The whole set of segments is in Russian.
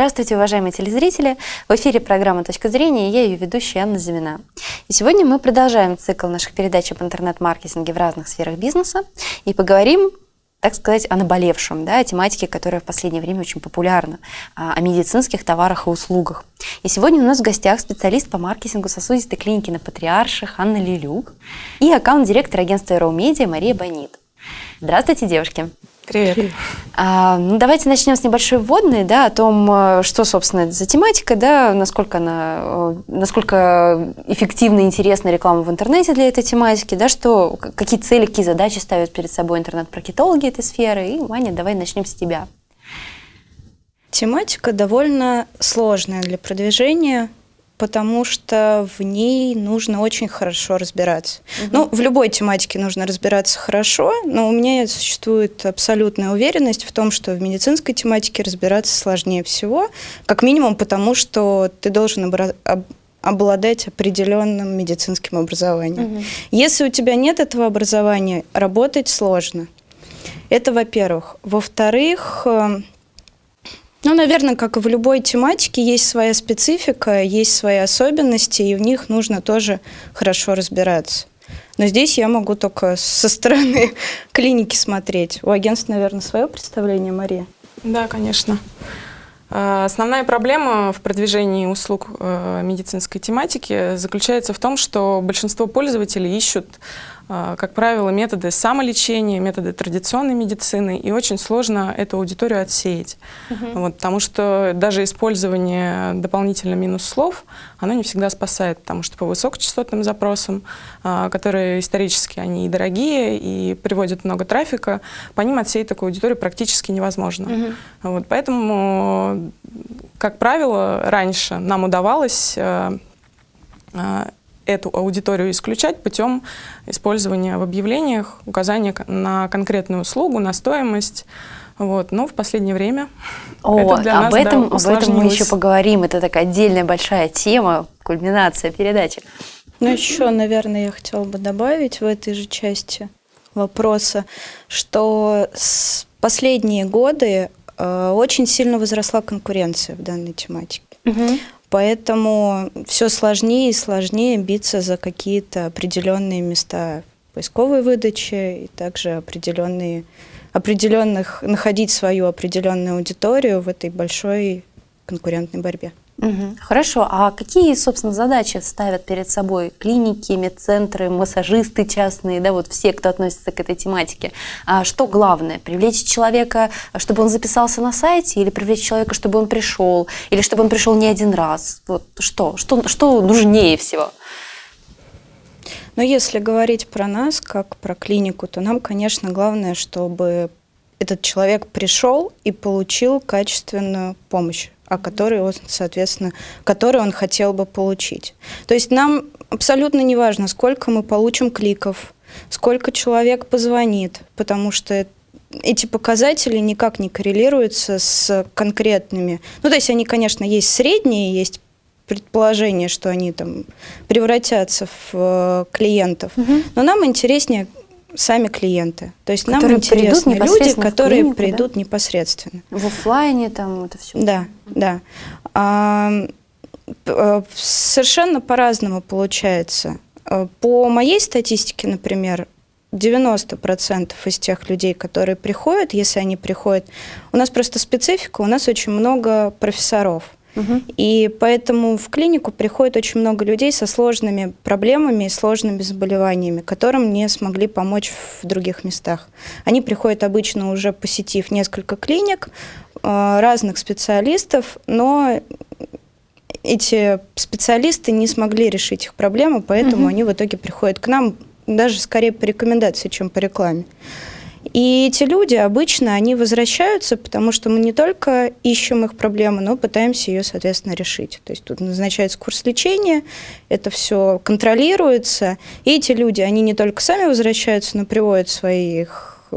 Здравствуйте, уважаемые телезрители! В эфире программа «Точка зрения» и я ее ведущая Анна Зимина. И сегодня мы продолжаем цикл наших передач об интернет-маркетинге в разных сферах бизнеса и поговорим так сказать, о наболевшем, да, о тематике, которая в последнее время очень популярна, о медицинских товарах и услугах. И сегодня у нас в гостях специалист по маркетингу сосудистой клиники на Патриарших Анна Лилюк и аккаунт-директор агентства Aero Media Мария Бонит. Здравствуйте, девушки! Привет. А, ну, давайте начнем с небольшой вводной, да, о том, э, что, собственно, это за тематика, да, насколько она, э, насколько эффективна и интересна реклама в интернете для этой тематики, да, что, какие цели, какие задачи ставят перед собой интернет-маркетологи этой сферы. И, Маня, давай начнем с тебя. Тематика довольно сложная для продвижения потому что в ней нужно очень хорошо разбираться. Угу. Ну, в любой тематике нужно разбираться хорошо, но у меня существует абсолютная уверенность в том, что в медицинской тематике разбираться сложнее всего, как минимум потому, что ты должен обладать определенным медицинским образованием. Угу. Если у тебя нет этого образования, работать сложно. Это во-первых. Во-вторых, э, ну, наверное, как и в любой тематике, есть своя специфика, есть свои особенности, и в них нужно тоже хорошо разбираться. Но здесь я могу только со стороны клиники смотреть. У агентства, наверное, свое представление, Мария? Да, конечно. А, основная проблема в продвижении услуг э, медицинской тематики заключается в том, что большинство пользователей ищут как правило, методы самолечения, методы традиционной медицины, и очень сложно эту аудиторию отсеять. Угу. Вот, потому что даже использование дополнительно минус слов, оно не всегда спасает, потому что по высокочастотным запросам, а, которые исторически они и дорогие, и приводят много трафика, по ним отсеять такую аудиторию практически невозможно. Угу. Вот, поэтому, как правило, раньше нам удавалось а, эту аудиторию исключать путем использования в объявлениях указания на конкретную услугу, на стоимость. Вот. Но в последнее время О, это для об, нас, этом, да, об этом мы еще поговорим. Это такая отдельная большая тема, кульминация передачи. Ну, еще, наверное, я хотела бы добавить в этой же части вопроса, что с последние годы э, очень сильно возросла конкуренция в данной тематике. Угу. Поэтому все сложнее и сложнее биться за какие-то определенные места поисковой выдачи и также определенные, определенных, находить свою определенную аудиторию в этой большой конкурентной борьбе. Хорошо. А какие, собственно, задачи ставят перед собой клиники, медцентры, массажисты частные, да, вот все, кто относится к этой тематике? А что главное? Привлечь человека, чтобы он записался на сайте, или привлечь человека, чтобы он пришел, или чтобы он пришел не один раз? Вот что? Что, что нужнее всего? Но если говорить про нас, как про клинику, то нам, конечно, главное, чтобы этот человек пришел и получил качественную помощь о которой он, соответственно, который он хотел бы получить. То есть нам абсолютно не важно, сколько мы получим кликов, сколько человек позвонит, потому что эти показатели никак не коррелируются с конкретными. Ну, то есть они, конечно, есть средние, есть предположение, что они там превратятся в э, клиентов. Угу. Но нам интереснее сами клиенты. То есть которые нам интересны люди, которые клинику, придут да? непосредственно. В офлайне там это все. Да, да. А, э, совершенно по-разному получается. Э, по моей статистике, например, 90% из тех людей, которые приходят, если они приходят, у нас просто специфика, у нас очень много профессоров. И поэтому в клинику приходит очень много людей со сложными проблемами и сложными заболеваниями, которым не смогли помочь в других местах. Они приходят обычно уже посетив несколько клиник, э, разных специалистов, но эти специалисты не смогли решить их проблемы, поэтому угу. они в итоге приходят к нам даже скорее по рекомендации, чем по рекламе. И эти люди обычно, они возвращаются, потому что мы не только ищем их проблему, но пытаемся ее, соответственно, решить. То есть тут назначается курс лечения, это все контролируется, и эти люди, они не только сами возвращаются, но приводят своих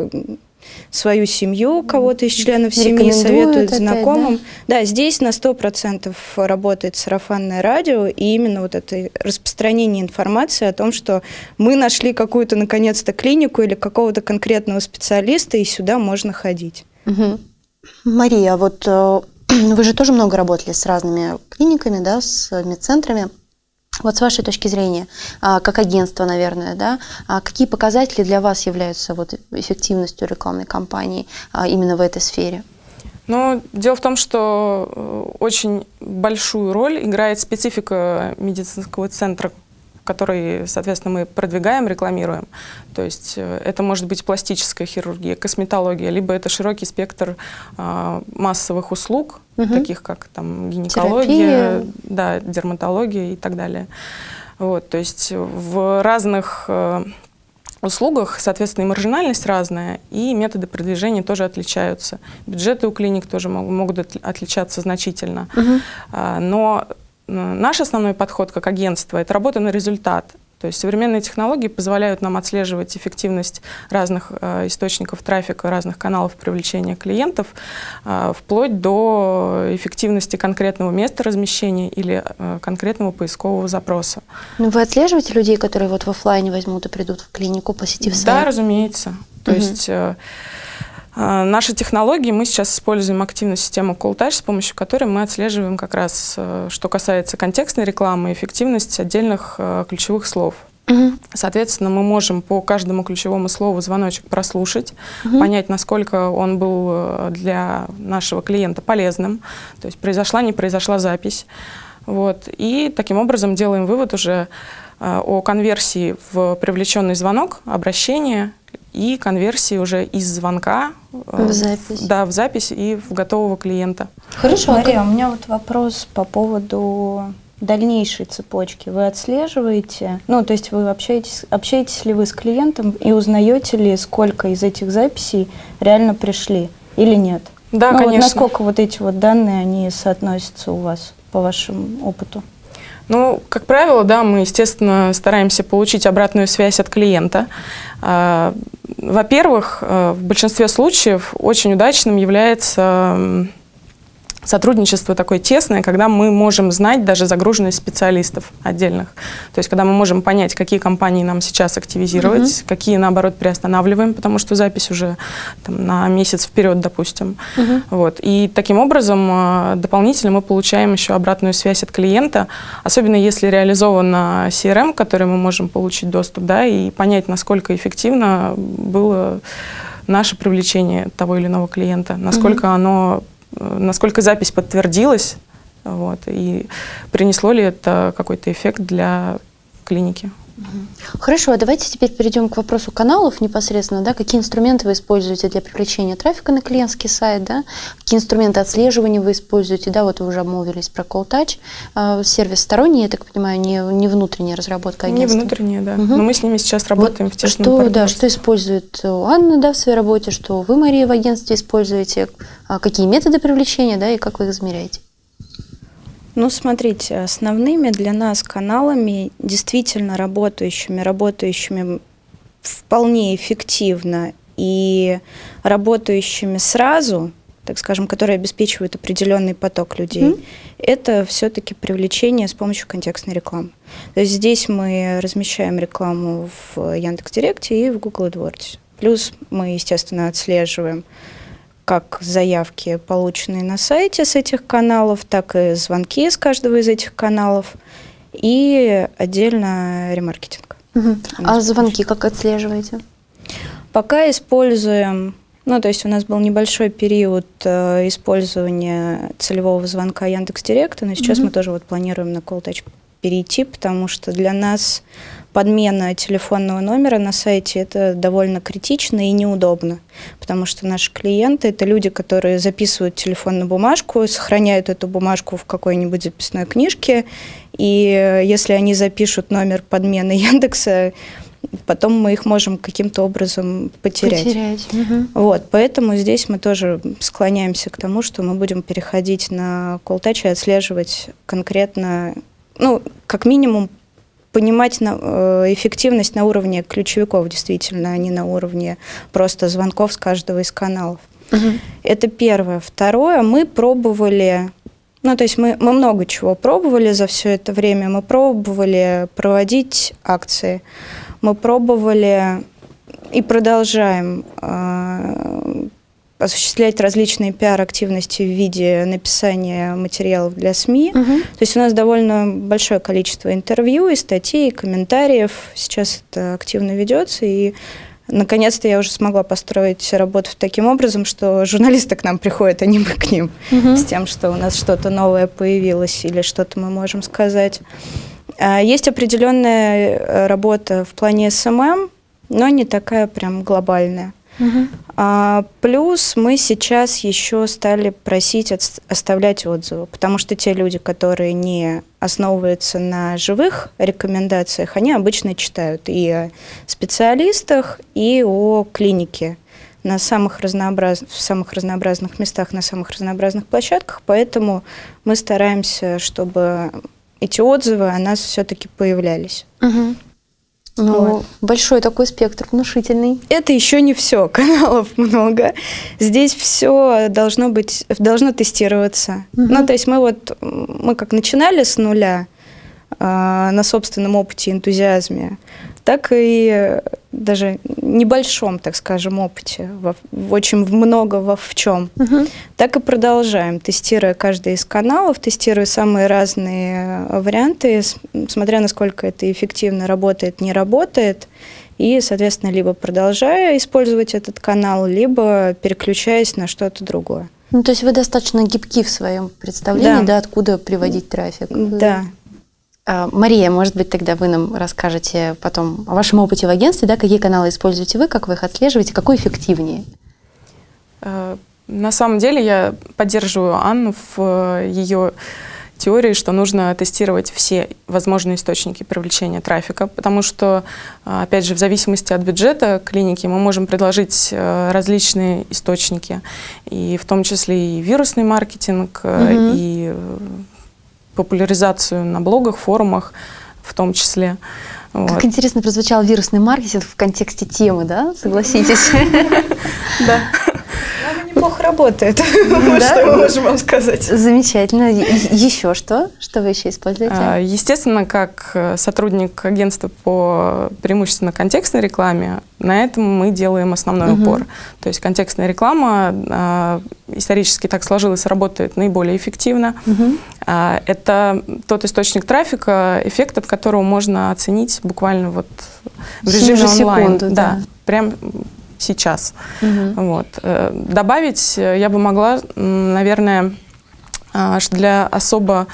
свою семью, кого-то из членов семьи советуют опять, знакомым. Да? да, здесь на 100% работает сарафанное радио, и именно вот это распространение информации о том, что мы нашли какую-то, наконец-то, клинику или какого-то конкретного специалиста, и сюда можно ходить. Угу. Мария, вот э, вы же тоже много работали с разными клиниками, да, с медцентрами. Вот с вашей точки зрения, а, как агентство, наверное, да, а какие показатели для вас являются вот эффективностью рекламной кампании а, именно в этой сфере? Ну, дело в том, что э, очень большую роль играет специфика медицинского центра, который, соответственно, мы продвигаем, рекламируем. То есть э, это может быть пластическая хирургия, косметология, либо это широкий спектр э, массовых услуг, угу. таких как там гинекология, Терапия. да, дерматология и так далее. Вот, то есть в разных э, услугах, соответственно, и маржинальность разная, и методы продвижения тоже отличаются. Бюджеты у клиник тоже могут отличаться значительно. Угу. Но наш основной подход как агентство – это работа на результат. То есть современные технологии позволяют нам отслеживать эффективность разных э, источников трафика, разных каналов привлечения клиентов, э, вплоть до эффективности конкретного места размещения или э, конкретного поискового запроса. Ну, вы отслеживаете людей, которые вот в офлайне возьмут и придут в клинику, посетив сайт? Да, разумеется. То угу. есть э, наши технологии, мы сейчас используем активную систему CallTouch, с помощью которой мы отслеживаем как раз, э, что касается контекстной рекламы, эффективность отдельных э, ключевых слов. Угу. Соответственно, мы можем по каждому ключевому слову звоночек прослушать, угу. понять, насколько он был э, для нашего клиента полезным, то есть произошла, не произошла запись. Вот. И таким образом делаем вывод уже о конверсии в привлеченный звонок, обращение и конверсии уже из звонка в запись. Да, в запись и в готового клиента. Хорошо. Мария, у меня вот вопрос по поводу дальнейшей цепочки. Вы отслеживаете, ну, то есть вы общаетесь, общаетесь ли вы с клиентом и узнаете ли, сколько из этих записей реально пришли или нет? Да, ну, конечно. Вот насколько вот эти вот данные, они соотносятся у вас по вашему опыту? Ну, как правило, да, мы, естественно, стараемся получить обратную связь от клиента. А, во-первых, э, в большинстве случаев очень удачным является сотрудничество такое тесное, когда мы можем знать даже загруженность специалистов отдельных. То есть, когда мы можем понять, какие компании нам сейчас активизировать, uh-huh. какие, наоборот, приостанавливаем, потому что запись уже там, на месяц вперед, допустим. Uh-huh. Вот. И таким образом э, дополнительно мы получаем еще обратную связь от клиента, особенно если реализован CRM, к которой мы можем получить доступ, да, и понять, насколько эффективно было наше привлечение того или иного клиента, насколько uh-huh. оно насколько запись подтвердилась, вот, и принесло ли это какой-то эффект для клиники. Хорошо, а давайте теперь перейдем к вопросу каналов непосредственно, да, какие инструменты вы используете для привлечения трафика на клиентский сайт, да, какие инструменты отслеживания вы используете, да, вот вы уже обмолвились про Call Touch, а, сервис сторонний, я так понимаю, не, не внутренняя разработка агентства. Не внутренняя, да, угу. но мы с ними сейчас работаем вот в тесном что, Да, что использует Анна, да, в своей работе, что вы, Мария, в агентстве используете, а какие методы привлечения, да, и как вы их измеряете? Ну, смотрите, основными для нас каналами, действительно работающими, работающими вполне эффективно и работающими сразу, так скажем, которые обеспечивают определенный поток людей, mm-hmm. это все-таки привлечение с помощью контекстной рекламы. То есть здесь мы размещаем рекламу в Яндекс.Директе и в Google AdWords. Плюс мы, естественно, отслеживаем как заявки, полученные на сайте с этих каналов, так и звонки с каждого из этих каналов, и отдельно ремаркетинг. Угу. А звонки как отслеживаете? Пока используем, ну, то есть у нас был небольшой период э, использования целевого звонка Яндекс Директа, но сейчас угу. мы тоже вот планируем на Call перейти, потому что для нас подмена телефонного номера на сайте это довольно критично и неудобно, потому что наши клиенты это люди, которые записывают телефон на бумажку, сохраняют эту бумажку в какой-нибудь записной книжке, и если они запишут номер подмены Яндекса, потом мы их можем каким-то образом потерять. Потерять. Угу. Вот, поэтому здесь мы тоже склоняемся к тому, что мы будем переходить на колл-тач и отслеживать конкретно, ну, как минимум понимать на, э, эффективность на уровне ключевиков, действительно, а не на уровне просто звонков с каждого из каналов. Угу. Это первое. Второе, мы пробовали ну, то есть мы, мы много чего пробовали за все это время. Мы пробовали проводить акции, мы пробовали и продолжаем э, осуществлять различные пиар-активности в виде написания материалов для СМИ. Угу. То есть у нас довольно большое количество интервью и статей, и комментариев. Сейчас это активно ведется, и наконец-то я уже смогла построить работу таким образом, что журналисты к нам приходят, а не мы к ним, Угу. с тем, что у нас что-то новое появилось или что-то мы можем сказать. А, Есть определенная э, работа в плане SMM, но не такая прям глобальная. А, плюс мы сейчас еще стали просить отс- оставлять отзывы, потому что те люди, которые не основываются на живых рекомендациях, они обычно читают и о специалистах, и о клинике на самых разнообраз... в самых разнообразных местах, на самых разнообразных площадках, поэтому мы стараемся, чтобы эти отзывы о нас все-таки появлялись. Угу. Ну, Вот. большой такой спектр, внушительный. Это еще не все, каналов много. Здесь все должно быть, должно тестироваться. Мгм. Ну, то есть мы вот, мы как начинали с нуля а, на собственном опыте энтузиазме, так и э, даже небольшом, так скажем, опыте, во- в очень много во в чем. Угу. Так и продолжаем, тестируя каждый из каналов, тестируя самые разные варианты, смотря насколько это эффективно работает, не работает, и, соответственно, либо продолжая использовать этот канал, либо переключаясь на что-то другое. Ну, то есть вы достаточно гибки в своем представлении, да, Да. откуда приводить трафик. Да. А, Мария, может быть, тогда вы нам расскажете потом о вашем опыте в агентстве, да, какие каналы используете вы, как вы их отслеживаете, какой эффективнее? Э, На самом деле я поддерживаю Анну в э, ее теории, что нужно тестировать все возможные источники привлечения трафика, потому что, э, опять же, в зависимости от бюджета клиники мы можем предложить э, различные источники, и в том числе и вирусный маркетинг, э, Мгм. и э, популяризацию на блогах, форумах в том числе. Вот. Как интересно прозвучал вирусный маркетинг в контексте темы, да, согласитесь? Да. Работает, Да? что мы можем вам сказать. Замечательно. Еще что? Что вы еще А, используете? Естественно, как э, сотрудник агентства по преимущественно контекстной рекламе, на этом мы делаем основной упор. То есть контекстная реклама а, исторически так сложилось, работает наиболее эффективно. А, Это тот источник трафика, эффект от которого можно оценить буквально вот в режиме онлайн. секунду, да. прям сейчас. Мгм. Вот. Э, Добавить э, я бы могла, наверное, а, для особо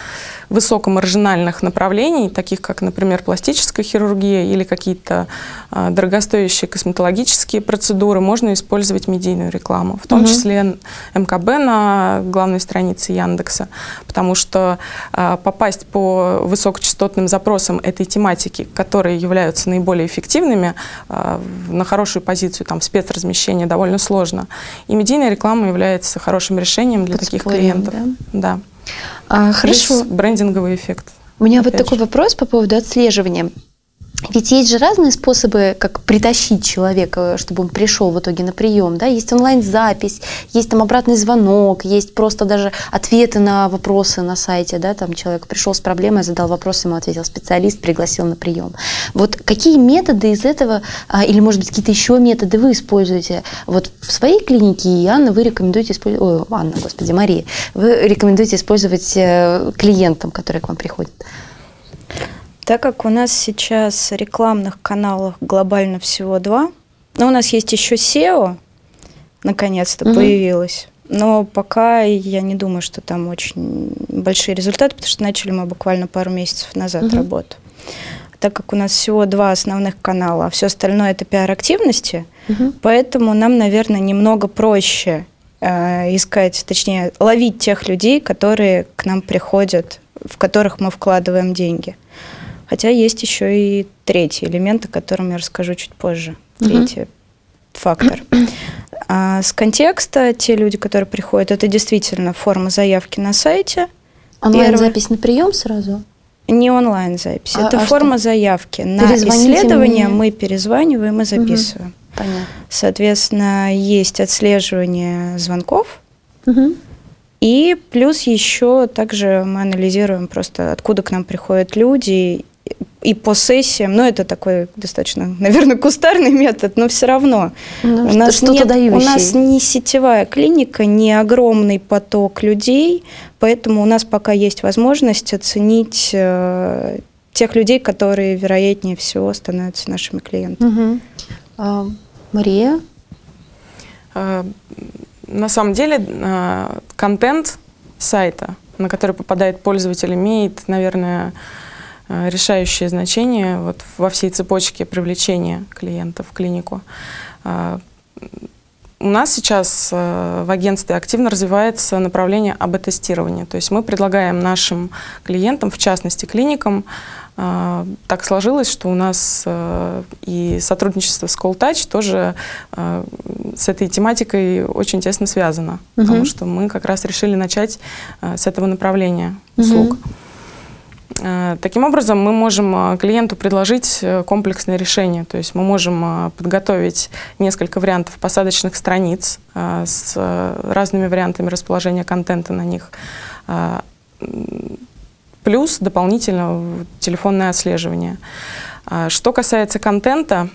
высокомаржинальных направлений, таких как, например, пластическая хирургия или какие-то а, дорогостоящие косметологические процедуры, можно использовать медийную рекламу, в том Мгм. числе МКБ на главной странице Яндекса, потому что а, попасть по высокочастотным запросам этой тематики, которые являются наиболее эффективными, в- на хорошую позицию там, в спецразмещении довольно сложно. И медийная реклама является хорошим решением для таких Подспорьем, клиентов. да? Да. А, Хорошо. брендинговый эффект. У меня вот Опять такой же. вопрос по поводу отслеживания. Ведь есть же разные способы, как притащить человека, чтобы он пришел в итоге на прием. Да? Есть онлайн-запись, есть там обратный звонок, есть просто даже ответы на вопросы на сайте. Да? Там человек пришел с проблемой, задал вопрос, ему ответил специалист, пригласил на прием. Вот какие методы из этого, а, или, может быть, какие-то еще методы вы используете? Вот в своей клинике, и Анна, вы рекомендуете использовать... Ой, Анна, господи, Мария. Вы рекомендуете использовать э, клиентам, которые к вам приходят? Так как у нас сейчас рекламных каналов глобально всего два, но у нас есть еще SEO, наконец-то Мгм. появилось. Но пока я не думаю, что там очень большие результаты, потому что начали мы буквально пару месяцев назад Мгм. работу. Так как у нас всего два основных канала, а все остальное это пиар-активности, Мгм. поэтому нам, наверное, немного проще э, искать, точнее, ловить тех людей, которые к нам приходят, в которых мы вкладываем деньги. Хотя есть еще и третий элемент, о котором я расскажу чуть позже. Третий фактор. А с контекста те люди, которые приходят, это действительно форма заявки на сайте. Онлайн-запись на прием сразу? Не онлайн-запись. А- это а форма заявки. На исследование мне. мы перезваниваем и записываем. Понятно. Соответственно, есть отслеживание звонков. Мгм. И плюс еще также мы анализируем просто, откуда к нам приходят люди, и по сессиям, ну, это такой достаточно, наверное, кустарный метод, но все равно. Ну, у, нас что-то нет, у нас не сетевая клиника, не огромный поток людей, поэтому у нас пока есть возможность оценить э, тех людей, которые, вероятнее всего, становятся нашими клиентами. Мгм. А, Мария? Э, На самом деле э, контент сайта, на который попадает пользователь, имеет, наверное, решающее значение вот во всей цепочке привлечения клиентов в клинику. Э, У нас сейчас э, в агентстве активно развивается направление АБ-тестирования. То есть мы предлагаем нашим клиентам, в частности клиникам, э, так сложилось, что у нас э, и сотрудничество с Call Touch тоже э, с этой тематикой очень тесно связано, Мгм. потому что мы как раз решили начать э, с этого направления услуг. Э, Таким образом, мы можем э, клиенту предложить э, комплексное решение. То есть мы можем э, подготовить несколько вариантов посадочных страниц э, с э, разными вариантами расположения контента на них. Э, Плюс дополнительно телефонное отслеживание. Что касается контента,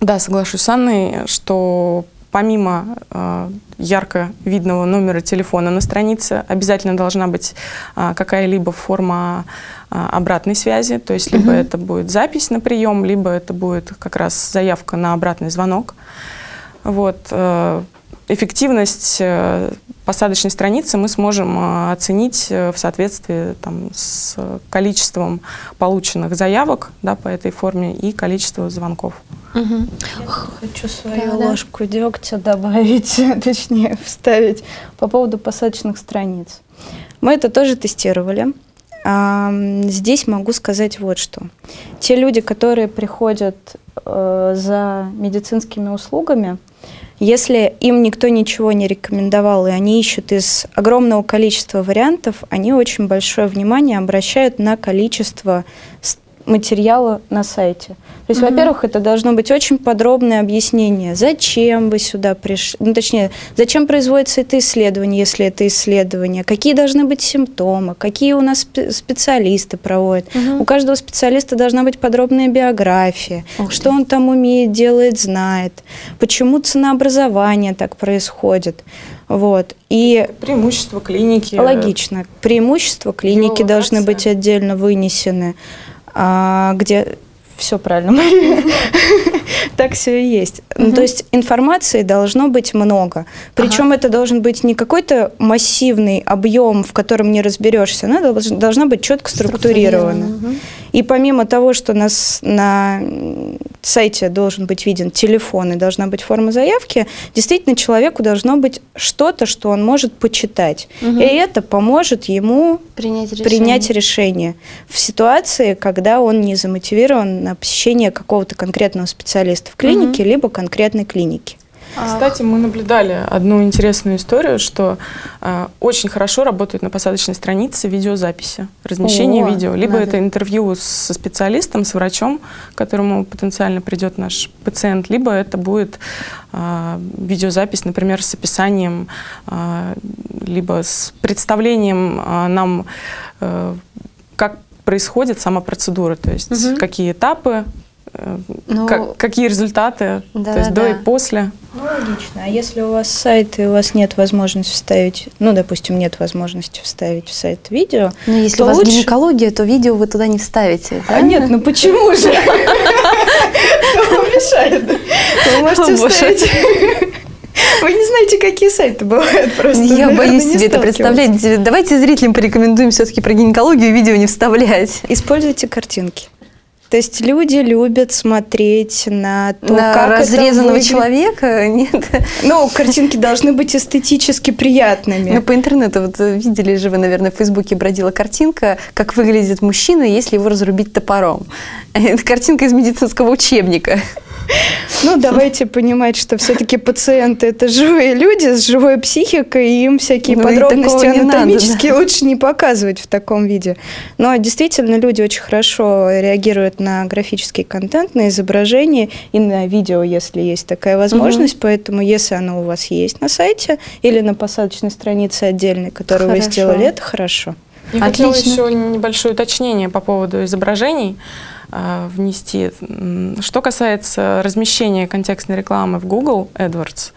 да, соглашусь с Анной, что помимо э, ярко видного номера телефона на странице обязательно должна быть а, какая-либо форма а, обратной связи, то есть либо это будет запись на прием, либо это будет как раз заявка на обратный звонок. Вот. э, Эффективность э, посадочной страницы мы сможем э, оценить э, в соответствии там, с количеством полученных заявок да, по этой форме и количеством звонков. Мгм. Хочу свою Да, да. ложку дегтя добавить, точнее вставить по поводу посадочных страниц. Мы это тоже тестировали. Здесь могу сказать вот что. Те люди, которые приходят э, за медицинскими услугами, если им никто ничего не рекомендовал, и они ищут из огромного количества вариантов, они очень большое внимание обращают на количество материала на сайте. То есть, Мгм. во-первых, это должно быть очень подробное объяснение, зачем вы сюда пришли, ну, точнее, зачем производится это исследование, если это исследование, какие должны быть симптомы, какие у нас спе- специалисты проводят. Мгм. У каждого специалиста должна быть подробная биография, Ух что ты. он там умеет, делает, знает, почему ценообразование так происходит. Вот. И Преимущество клиники. логично, преимущества клиники должны быть отдельно вынесены, а, где все правильно, Мария. Так все и есть. Ну, Мгм. То есть информации должно быть много. Причем это должен быть не какой-то массивный объем, в котором не разберешься. Она долж- должна быть четко структурирована. Мгм. И помимо того, что на, с- на сайте должен быть виден телефон и должна быть форма заявки, действительно человеку должно быть что-то, что он может почитать. Мгм. И это поможет ему Принять решение. принять решение в ситуации, когда он не замотивирован на посещение какого-то конкретного специалиста в клинике, либо конкретной клиники. Кстати, мы наблюдали одну интересную историю, что э, очень хорошо работают на посадочной странице видеозаписи, размещение О, видео. Либо надо. это интервью со специалистом, с врачом, к которому потенциально придет наш пациент, либо это будет э, видеозапись, например, с описанием, э, либо с представлением э, нам, э, как происходит сама процедура, то есть Мгм. какие этапы, Ну, как- какие результаты, да, то есть до да. и после. Ну, логично. А если у вас сайт, и у вас нет возможности вставить, ну, допустим, нет возможности вставить в сайт видео, Ну, если то у вас лучше- гинекология, то видео вы туда не вставите. да? А нет, ну почему же? Кто мешает? Вы можете вставить. Вы не знаете, какие сайты бывают просто. Я наверное, боюсь не себе это представлять. Давайте зрителям порекомендуем все-таки про гинекологию видео не вставлять. Используйте картинки. То есть люди любят смотреть на то, На как это разрезанного выглядит. человека? Нет. Ну, картинки должны быть эстетически приятными. Ну, по интернету, вот видели же вы, наверное, в Фейсбуке бродила картинка, как выглядит мужчина, если его разрубить топором. Это картинка из медицинского учебника. Ну, давайте понимать, что все-таки пациенты это живые люди с живой психикой, и им всякие Ну, подробности не надо, анатомические лучше не показывать в таком виде. Но действительно люди очень хорошо реагируют на графический контент, на изображение и на видео, если есть такая возможность. Поэтому, если оно у вас есть на сайте или на посадочной странице отдельной, которую вы Хорошо. сделали, это хорошо. Я Отлично. хотела еще небольшое уточнение по поводу изображений внести. Что касается размещения контекстной рекламы в Google AdWords,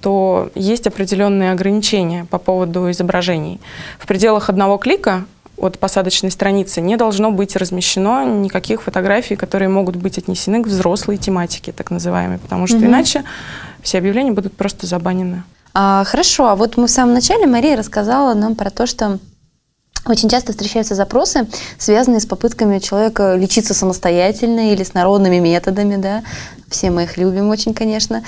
то есть определенные ограничения по поводу изображений. В пределах одного клика от посадочной страницы не должно быть размещено никаких фотографий, которые могут быть отнесены к взрослой тематике, так называемой, потому что угу. иначе все объявления будут просто забанены. А, хорошо, а вот мы в самом начале Мария рассказала нам про то, что очень часто встречаются запросы, связанные с попытками человека лечиться самостоятельно или с народными методами, да. Все мы их любим очень, конечно.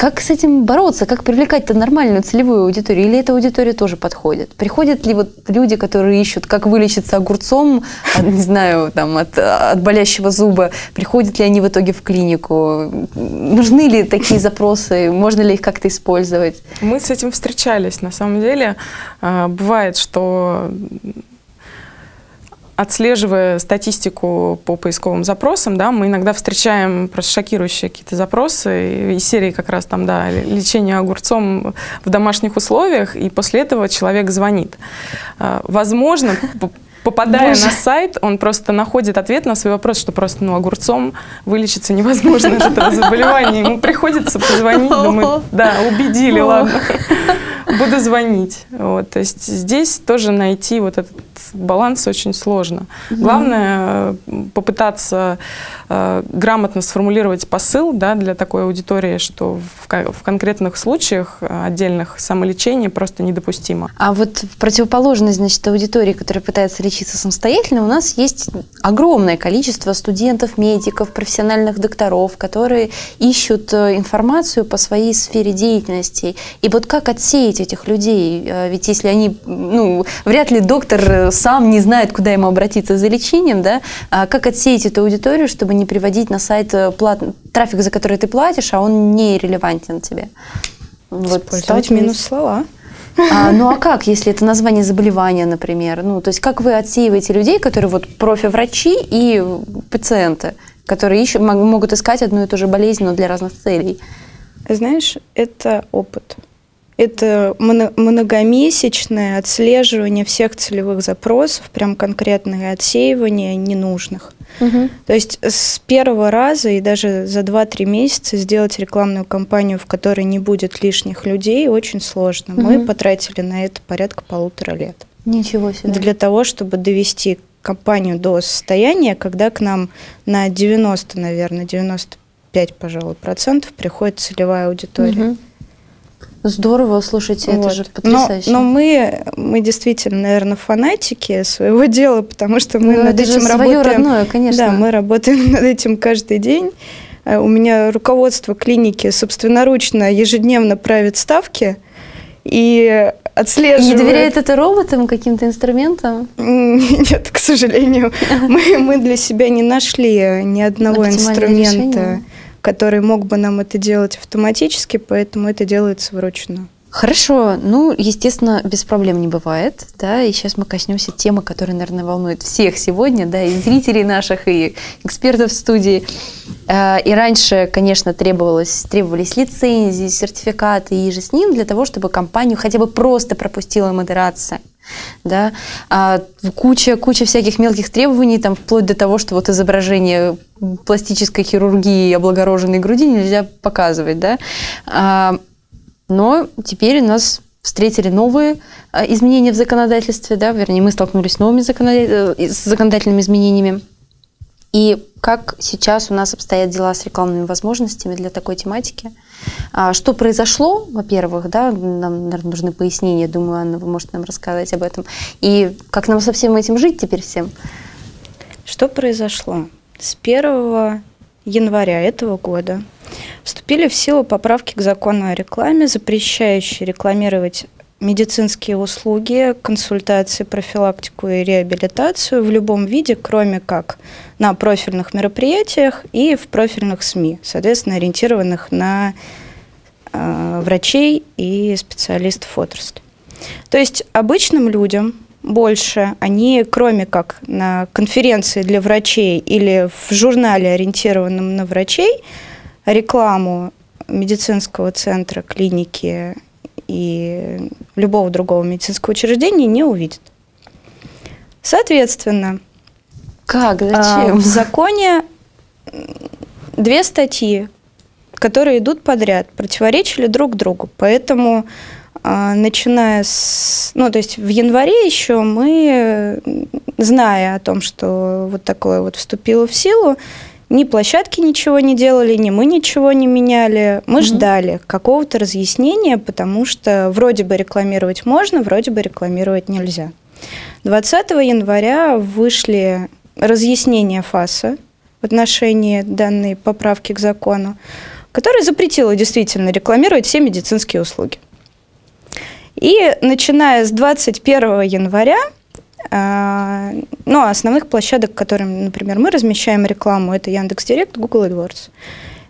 Как с этим бороться? Как привлекать-то нормальную целевую аудиторию? Или эта аудитория тоже подходит? Приходят ли вот люди, которые ищут, как вылечиться огурцом, не знаю, там, от, от болящего зуба? Приходят ли они в итоге в клинику? Нужны ли такие запросы? Можно ли их как-то использовать? Мы с этим встречались. На самом деле а, бывает, что отслеживая статистику по поисковым запросам, да, мы иногда встречаем просто шокирующие какие-то запросы из серии как раз там, да, лечение огурцом в домашних условиях, и после этого человек звонит. А, возможно, попадая Боже. на сайт, он просто находит ответ на свой вопрос, что просто ну, огурцом вылечиться невозможно от этого заболевания. Ему приходится позвонить, думаю, да, убедили, ладно, буду звонить. Вот, то есть здесь тоже найти вот этот баланс очень сложно. Главное э, попытаться э, грамотно сформулировать посыл да, для такой аудитории, что в, в конкретных случаях э, отдельных самолечение просто недопустимо. А вот в противоположность значит, аудитории, которая пытается лечиться самостоятельно, у нас есть огромное количество студентов, медиков, профессиональных докторов, которые ищут информацию по своей сфере деятельности. И вот как отсеять этих людей? Ведь если они, ну, вряд ли доктор сам не знает, куда ему обратиться за лечением, да, а как отсеять эту аудиторию, чтобы не приводить на сайт э, плат... трафик, за который ты платишь, а он не релевантен тебе? Вот, Использовать минус слова. А, ну а как, если это название заболевания, например? Ну, то есть как вы отсеиваете людей, которые вот профи-врачи и пациенты, которые ищут, могут искать одну и ту же болезнь, но для разных целей? Знаешь, это опыт это многомесячное отслеживание всех целевых запросов, прям конкретное отсеивание ненужных. Угу. То есть с первого раза и даже за 2-3 месяца сделать рекламную кампанию, в которой не будет лишних людей, очень сложно. Угу. Мы потратили на это порядка полутора лет. Ничего себе. Для того, чтобы довести компанию до состояния, когда к нам на 90, наверное, 95, пожалуй, процентов приходит целевая аудитория. Угу. Здорово, слушайте, вот. это же потрясающе. Но, но мы, мы действительно, наверное, фанатики своего дела, потому что мы ну, над этим работаем. родное, конечно. Да, мы работаем над этим каждый день. Э, у меня руководство клиники собственноручно ежедневно правит ставки и отслеживает. Не доверяет это роботам, каким-то инструментам? Нет, к сожалению. Мы, мы для себя не нашли ни одного инструмента. Решение который мог бы нам это делать автоматически, поэтому это делается вручную. Хорошо, ну, естественно, без проблем не бывает, да, и сейчас мы коснемся темы, которая, наверное, волнует всех сегодня, да, и зрителей наших, и экспертов в студии. Э, и раньше, конечно, требовалось, требовались лицензии, сертификаты и же с ним для того, чтобы компанию хотя бы просто пропустила модерация да, а куча, куча всяких мелких требований, там, вплоть до того, что вот изображение пластической хирургии облагороженной груди нельзя показывать, да, а, но теперь у нас встретили новые а, изменения в законодательстве, да, вернее, мы столкнулись с новыми законодатель... Э, с законодательными изменениями. И как сейчас у нас обстоят дела с рекламными возможностями для такой тематики? А что произошло, во-первых, да, нам, наверное, нужны пояснения, думаю, Анна, вы можете нам рассказать об этом. И как нам со всем этим жить теперь всем? Что произошло? С 1 января этого года вступили в силу поправки к закону о рекламе, запрещающие рекламировать медицинские услуги, консультации, профилактику и реабилитацию в любом виде, кроме как на профильных мероприятиях и в профильных СМИ, соответственно, ориентированных на э, врачей и специалистов отрасли. То есть обычным людям больше, они, кроме как на конференции для врачей или в журнале, ориентированном на врачей, рекламу медицинского центра, клиники и любого другого медицинского учреждения не увидит. Соответственно, как, а, зачем? в законе две статьи, которые идут подряд, противоречили друг другу. Поэтому, а, начиная с... Ну, то есть в январе еще мы, зная о том, что вот такое вот вступило в силу, ни площадки ничего не делали, ни мы ничего не меняли. Мы Мгм. ждали какого-то разъяснения, потому что вроде бы рекламировать можно, вроде бы рекламировать нельзя. 20 января вышли разъяснения ФАСа в отношении данной поправки к закону, которая запретила действительно рекламировать все медицинские услуги. И начиная с 21 января, ну, а основных площадок, которым, например, мы размещаем рекламу, это Яндекс.Директ, Google AdWords.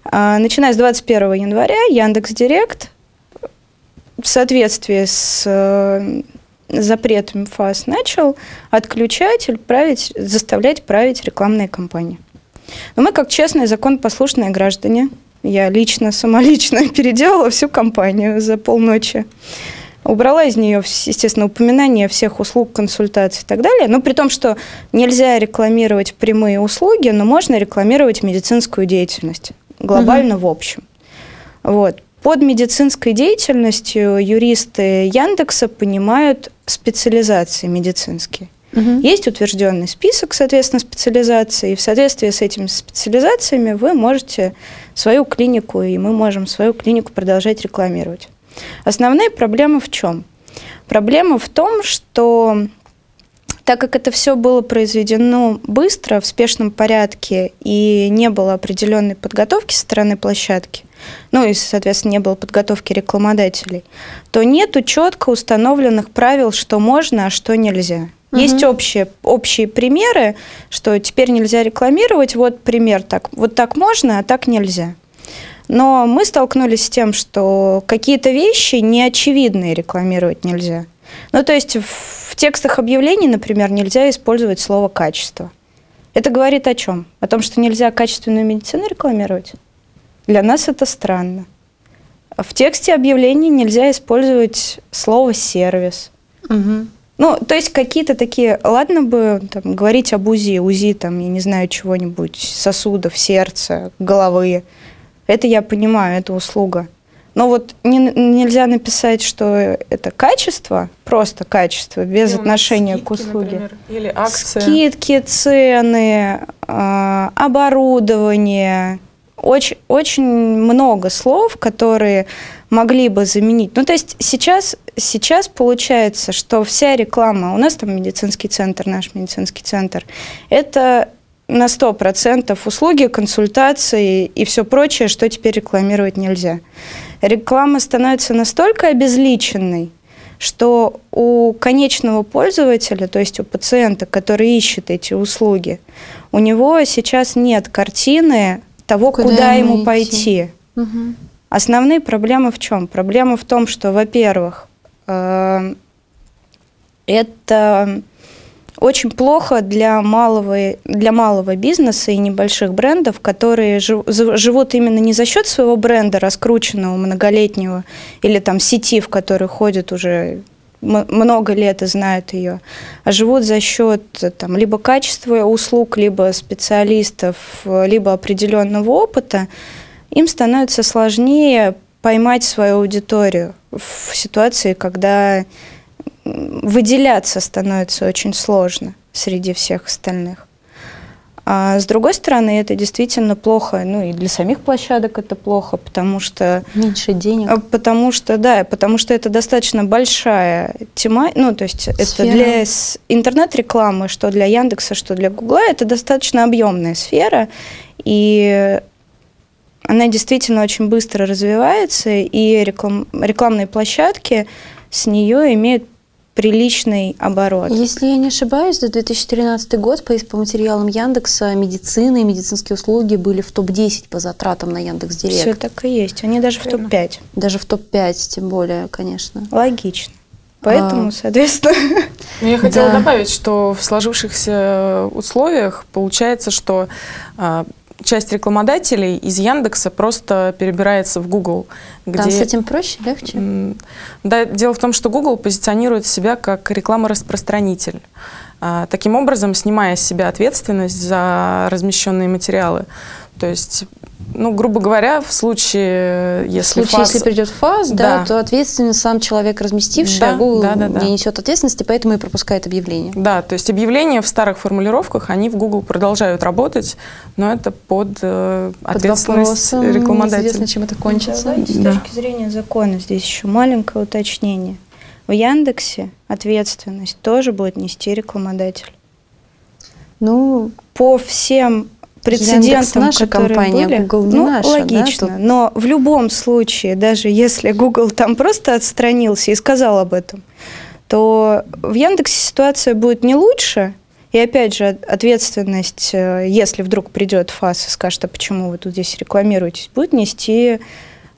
А, Начиная с 21 января Яндекс.Директ в соответствии с э, запретом ФАС начал отключать или править, заставлять править рекламные кампании. Но мы, как честные, законопослушные граждане, я лично, самолично переделала всю кампанию за полночи. Убрала из нее, естественно, упоминание всех услуг, консультаций и так далее. Но при том, что нельзя рекламировать прямые услуги, но можно рекламировать медицинскую деятельность глобально в общем. Вот. Под медицинской деятельностью юристы Яндекса понимают специализации медицинские. Мгм. Есть утвержденный список, соответственно, специализаций, и в соответствии с этими специализациями вы можете свою клинику, и мы можем свою клинику продолжать рекламировать. Основная проблема в чем? Проблема в том, что так как это все было произведено быстро, в спешном порядке, и не было определенной подготовки со стороны площадки, ну и, соответственно, не было подготовки рекламодателей, то нету четко установленных правил, что можно, а что нельзя. Мгм. Есть общие, общие примеры, что теперь нельзя рекламировать, вот пример так, вот так можно, а так нельзя. Но мы столкнулись с тем, что какие-то вещи неочевидные рекламировать нельзя. Ну, то есть в, в текстах объявлений, например, нельзя использовать слово «качество». Это говорит о чем? О том, что нельзя качественную медицину рекламировать? Для нас это странно. В тексте объявлений нельзя использовать слово «сервис». Мгм. Ну, то есть какие-то такие, ладно бы там, говорить об УЗИ, УЗИ, там, я не знаю, чего-нибудь, сосудов, сердца, головы. Это я понимаю, это услуга. Но вот не- нельзя написать, что это качество, просто качество, без Или у нас отношения к скидки, услуге. например, Или акция. Скидки, цены, а, оборудование. Очень, очень много слов, которые могли бы заменить. Ну, то есть сейчас, сейчас получается, что вся реклама, у нас там медицинский центр, наш медицинский центр, это на 100% услуги, консультации и все прочее, что теперь рекламировать нельзя. Реклама становится настолько обезличенной, что у конечного пользователя, то есть у пациента, который ищет эти услуги, у него сейчас нет картины того, Куда куда, ему пойти. Мгм. Основные проблемы в чем? Проблема в том, что, во-первых, э, это очень плохо для малого, для малого бизнеса и небольших брендов, которые живут именно не за счет своего бренда, раскрученного, многолетнего, или там сети, в которой ходят уже много лет и знают ее, а живут за счет там, либо качества услуг, либо специалистов, либо определенного опыта, им становится сложнее поймать свою аудиторию в ситуации, когда выделяться становится очень сложно среди всех остальных. А с другой стороны, это действительно плохо, ну и для самих площадок это плохо, потому что Меньше денег. а, Потому что, да, потому что это достаточно большая тема, ну, то есть это Сфера. для с- интернет-рекламы, что для Яндекса, что для Гугла, это достаточно объемная сфера, и она действительно очень быстро развивается, и реклам- рекламные площадки с нее имеют приличный оборот. Если я не ошибаюсь, за 2013 год по, по материалам Яндекса медицина и медицинские услуги были в топ-10 по затратам на Яндекс.Директ. Все так и есть. Они даже в Верно. топ-5. Даже в топ-5, тем более, конечно. Логично. Поэтому, А. соответственно, Но я хотела Да. добавить, что в сложившихся условиях получается, что а, часть рекламодателей из Яндекса просто перебирается в Google. Где... Там с этим проще, легче? Да, дело в том, что Google позиционирует себя как рекламораспространитель. А, таким образом, снимая с себя ответственность за размещенные материалы. То есть ну, грубо говоря, в случае, если в случае, фаз... если придет фаз, да. да, то ответственен сам человек, разместивший, да, а Google да, да, да. не несет ответственности, поэтому и пропускает объявление. Да, то есть объявления в старых формулировках, они в Google продолжают работать, но это под, э, под ответственность рекламодателя. Неизвестно, чем это кончится. Давайте, да. С точки зрения закона здесь еще маленькое уточнение. В Яндексе ответственность тоже будет нести рекламодатель. Ну, по всем прецедентам, наша которые компания, были, Google не ну, наша, логично. Да, Но в любом случае, даже если Google там просто отстранился и сказал об этом, то в Яндексе ситуация будет не лучше. И опять же, ответственность, э, если вдруг придет ФАС и скажет, а почему вы тут здесь рекламируетесь, будет нести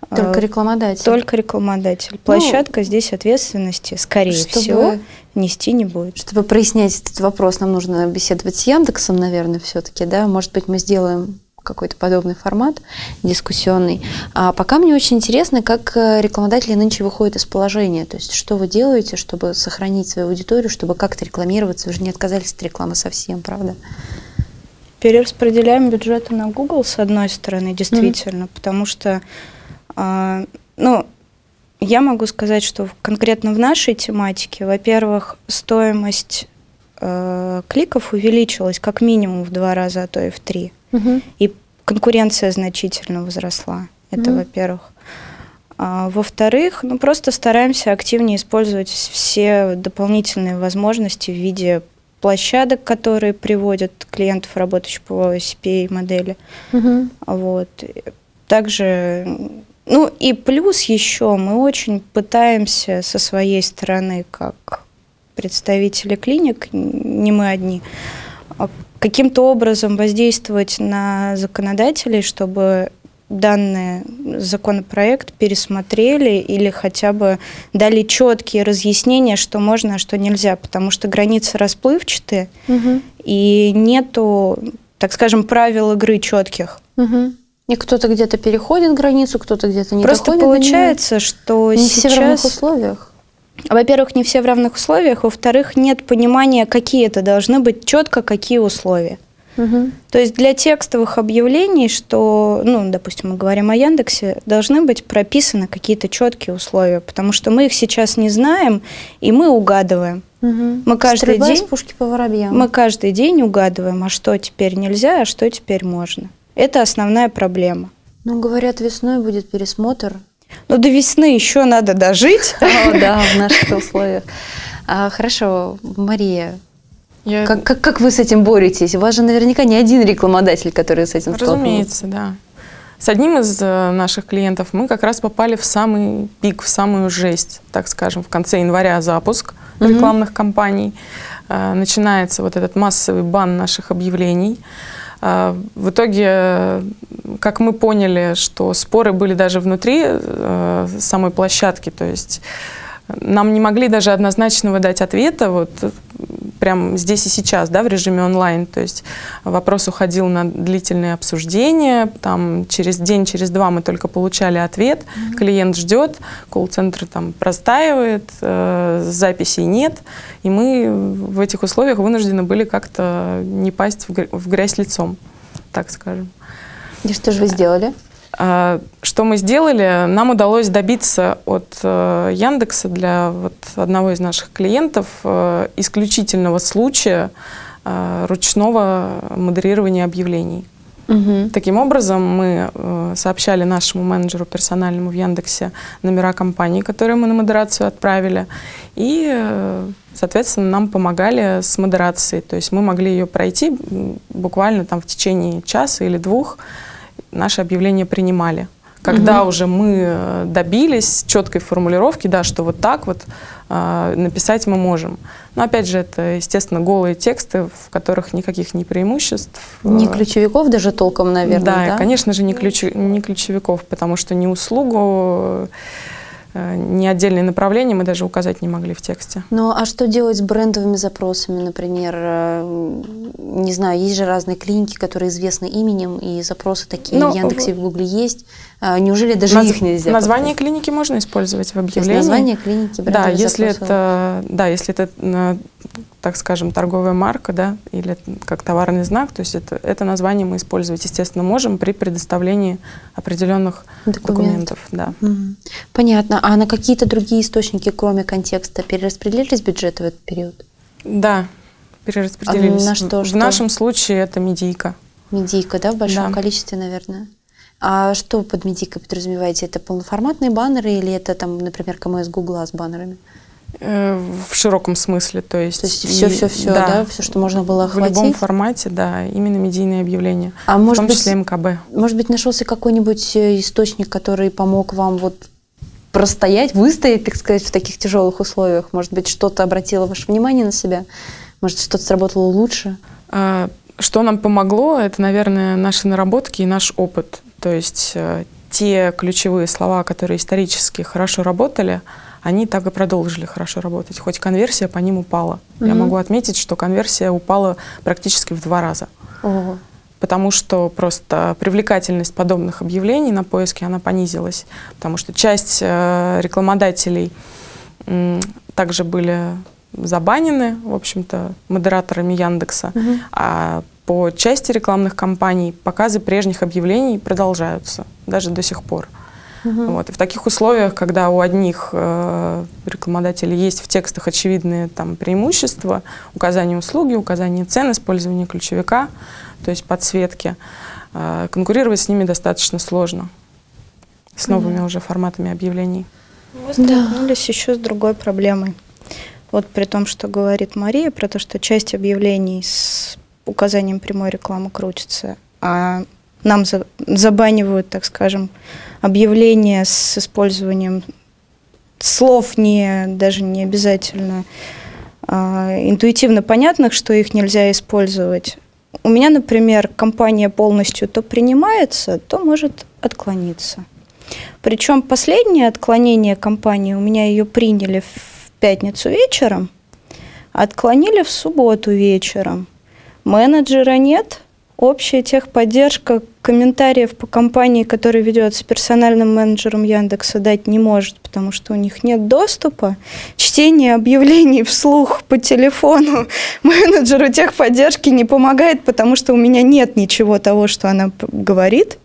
только э, рекламодатель. Только рекламодатель. Площадка ну, здесь ответственности, скорее чтобы, всего, нести не будет. Чтобы прояснять этот вопрос, нам нужно беседовать с Яндексом, наверное, все-таки, да? Может быть, мы сделаем какой-то подобный формат дискуссионный. А пока мне очень интересно, как э, рекламодатели нынче выходят из положения. То есть, что вы делаете, чтобы сохранить свою аудиторию, чтобы как-то рекламироваться? Вы же не отказались от рекламы совсем, правда? Перераспределяем бюджеты на Google, с одной стороны, действительно, mm-hmm. потому что а, ну, я могу сказать, что конкретно в нашей тематике, во-первых, стоимость э, кликов увеличилась как минимум в два раза, а то и в три. Угу. И конкуренция значительно возросла. Это, угу. во-первых. А, во-вторых, ну просто стараемся активнее использовать все дополнительные возможности в виде площадок, которые приводят клиентов, работающих по CPA модели. Угу. Вот. Также ну и плюс еще мы очень пытаемся со своей стороны, как представители клиник, не мы одни, а каким-то образом воздействовать на законодателей, чтобы данный законопроект пересмотрели или хотя бы дали четкие разъяснения, что можно, а что нельзя, потому что границы расплывчатые угу. и нету, так скажем, правил игры четких. Угу. И кто-то где-то переходит границу, кто-то где-то не Просто доходит получается, что не сейчас... все в равных условиях. Во-первых, не все в равных условиях. Во-вторых, нет понимания, какие это должны быть четко, какие условия. Угу. То есть для текстовых объявлений, что, ну, допустим, мы говорим о Яндексе, должны быть прописаны какие-то четкие условия, потому что мы их сейчас не знаем, и мы угадываем. Угу. Мы каждый Стрельба день, пушки по воробьям. Мы каждый день угадываем, а что теперь нельзя, а что теперь можно. Это основная проблема. Ну, говорят, весной будет пересмотр. Ну, до весны еще надо дожить. О, да, в наших условиях. А, хорошо, Мария, я... Как, как, как вы с этим боретесь? У вас же наверняка не один рекламодатель, который с этим столкнулся. Разумеется, да. С одним из э, наших клиентов мы как раз попали в самый пик, в самую жесть, так скажем, в конце января запуск mm-hmm. рекламных кампаний. Э, начинается вот этот массовый бан наших объявлений. А, в итоге, как мы поняли, что споры были даже внутри э, самой площадки, то есть нам не могли даже однозначно выдать ответа вот прям здесь и сейчас, да, в режиме онлайн. То есть вопрос уходил на длительные обсуждения, там через день, через два мы только получали ответ, mm-hmm. клиент ждет, колл-центр там простаивает, э, записей нет, и мы в этих условиях вынуждены были как-то не пасть в грязь лицом, так скажем. И что же вы сделали? А, что мы сделали? Нам удалось добиться от э, Яндекса для вот одного из наших клиентов э, исключительного случая э, ручного модерирования объявлений. Угу. Таким образом, мы сообщали нашему менеджеру персональному в Яндексе номера компании, которые мы на модерацию отправили, и, соответственно, нам помогали с модерацией. То есть мы могли ее пройти буквально там в течение часа или двух, наши объявления принимали. Когда угу. уже мы э, добились четкой формулировки, да, что вот так вот э, написать мы можем. Но опять же, это, естественно, голые тексты, в которых никаких не преимуществ. Не ключевиков даже толком, наверное, да? Да, конечно же, не, ключ, не ключевиков, потому что не услугу э, не отдельные направления мы даже указать не могли в тексте. Ну а что делать с брендовыми запросами, например? э, Не знаю, есть же разные клиники, которые известны именем, и запросы такие Ну, в Яндексе в Гугле есть. А Неужели даже Наз- их нельзя? Название попробовать? клиники можно использовать в объявлении. название клиники, Да, если это, да, если это, э, так скажем, торговая марка, да, или как товарный знак, то есть это, это название мы использовать, естественно, можем при предоставлении определенных Документов. документов. Да. Мгм. Понятно. А на какие-то другие источники, кроме контекста, перераспределились бюджеты в этот период? Да, перераспределились. А на что, в, что? нашем случае это медийка. Медийка, да, в большом Да. количестве, наверное. А что под медийкой подразумеваете? Это полноформатные баннеры или это там, например, КМС Гугла с баннерами? Э, в широком смысле, то есть... То есть все-все-все, да, все, что можно было В любом охватить. формате, да, именно медийные объявления. А в может том быть, числе МКБ. может быть, нашелся какой-нибудь э, источник, который помог вам вот простоять, выстоять, так сказать, в таких тяжелых условиях? Может быть, что-то обратило ваше внимание на себя? Может, что-то сработало лучше? А, Что нам помогло, это, наверное, наши наработки и наш опыт. То есть э, те ключевые слова, которые исторически хорошо работали, они так и продолжили хорошо работать. Хоть конверсия по ним упала. Я Мгм. могу отметить, что конверсия упала практически в два раза. Ого. Потому что просто привлекательность подобных объявлений на поиске, она понизилась. Потому что часть э, рекламодателей м, также были забанены, в общем-то, модераторами Яндекса. Мгм. А по части рекламных кампаний показы прежних объявлений продолжаются даже до сих пор. Мгм. Вот. И в таких условиях, когда у одних э, рекламодателей есть в текстах очевидные там, преимущества, указание услуги, указание цен, использование ключевика, то есть подсветки, э, конкурировать с ними достаточно сложно. С новыми Понятно. уже форматами объявлений. Мы столкнулись еще с другой проблемой. Вот при том, что говорит Мария, про то, что часть объявлений с указанием прямой рекламы крутится, а нам за- забанивают, так скажем, объявления с использованием слов не даже не обязательно а, интуитивно понятных, что их нельзя использовать. У меня, например, компания полностью то принимается, то может отклониться. Причем последнее отклонение компании, у меня ее приняли в пятницу вечером, отклонили в субботу вечером. Менеджера нет, общая техподдержка комментариев по компании, которая ведется персональным менеджером Яндекса, дать не может, потому что у них нет доступа. Чтение объявлений вслух по телефону менеджеру техподдержки не помогает, потому что у меня нет ничего того, что она говорит.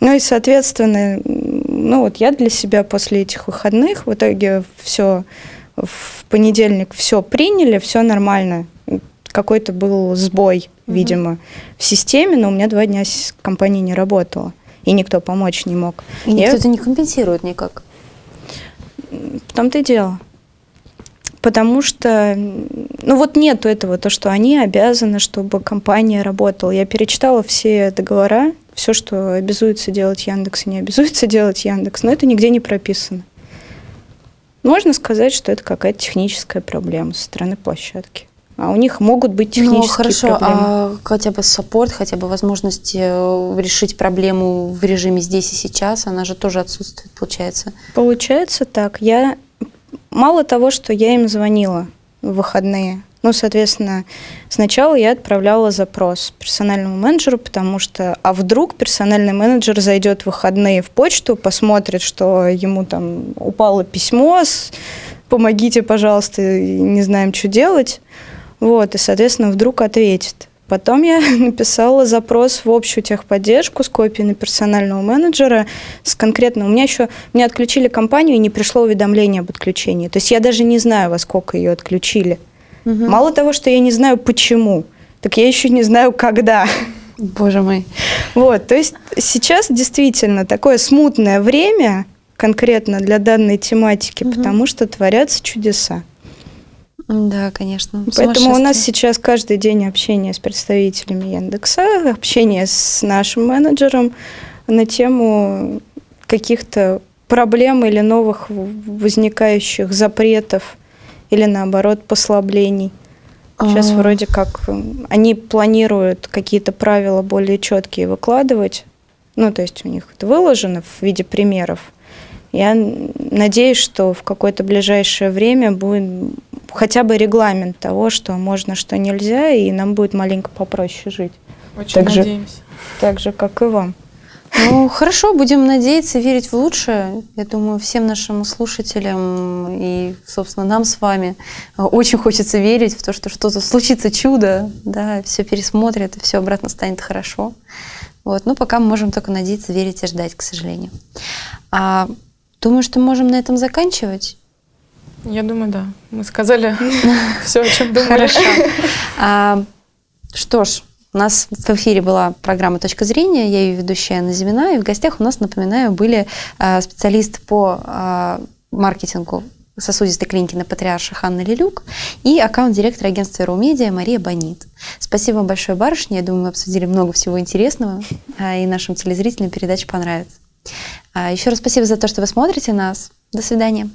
Ну и, соответственно, ну вот я для себя после этих выходных в итоге все в понедельник все приняли, все нормально. Какой-то был сбой, видимо, в системе, но у меня два дня с- компания не работала, и никто помочь не мог. И Я- никто это не компенсирует никак. В том-то и дело. Потому что, ну вот нету этого, то, что они обязаны, чтобы компания работала. Я перечитала все договора, все, что обязуется делать Яндекс и не обязуется делать Яндекс, но это нигде не прописано. Можно сказать, что это какая-то техническая проблема со стороны площадки. А у них могут быть технические ну, хорошо, проблемы. а хотя бы саппорт, хотя бы возможность э, решить проблему в режиме здесь и сейчас, она же тоже отсутствует, получается. Получается так. Я мало того, что я им звонила в выходные. Ну, соответственно, сначала я отправляла запрос персональному менеджеру, потому что, а вдруг персональный менеджер зайдет в выходные в почту, посмотрит, что ему там упало письмо с «помогите, пожалуйста, не знаем, что делать». Вот, и, соответственно, вдруг ответит. Потом я написала запрос в общую техподдержку с копией на персонального менеджера, с конкретно... У меня еще... Мне отключили компанию, и не пришло уведомление об отключении. То есть я даже не знаю, во сколько ее отключили. Мгм. Мало того, что я не знаю, почему, так я еще не знаю, когда. Боже мой. Вот, то есть сейчас действительно такое смутное время конкретно для данной тематики, Мгм. потому что творятся чудеса. Да, конечно. Поэтому у нас сейчас каждый день общение с представителями Яндекса, общение с нашим менеджером на тему каких-то проблем или новых возникающих запретов или наоборот послаблений. Сейчас А. вроде как м, они планируют какие-то правила более четкие выкладывать. Ну, то есть у них это выложено в виде примеров. Я надеюсь, что в какое-то ближайшее время будет хотя бы регламент того, что можно, что нельзя, и нам будет маленько попроще жить. Очень так надеемся. Же, так же, как и вам. Ну, хорошо, будем надеяться, верить в лучшее. Я думаю, всем нашим слушателям и, собственно, нам с вами очень хочется верить в то, что что-то случится чудо, да, все пересмотрят, и все обратно станет хорошо. Вот. Но пока мы можем только надеяться, верить и ждать, к сожалению. А, думаю, что можем на этом заканчивать. Я думаю, да. Мы сказали все, о чем думали. Хорошо. А, что ж, у нас в эфире была программа «Точка зрения», я ее ведущая Анна Зимина, и в гостях у нас, напоминаю, были э, специалисты по э, маркетингу сосудистой клиники на Патриарших Анна Лилюк и аккаунт-директор агентства Румедиа Мария Бонит. Спасибо вам большое, барышня. Я думаю, мы обсудили много всего интересного, и нашим телезрителям передача понравится. Еще раз спасибо за то, что вы смотрите нас. До свидания.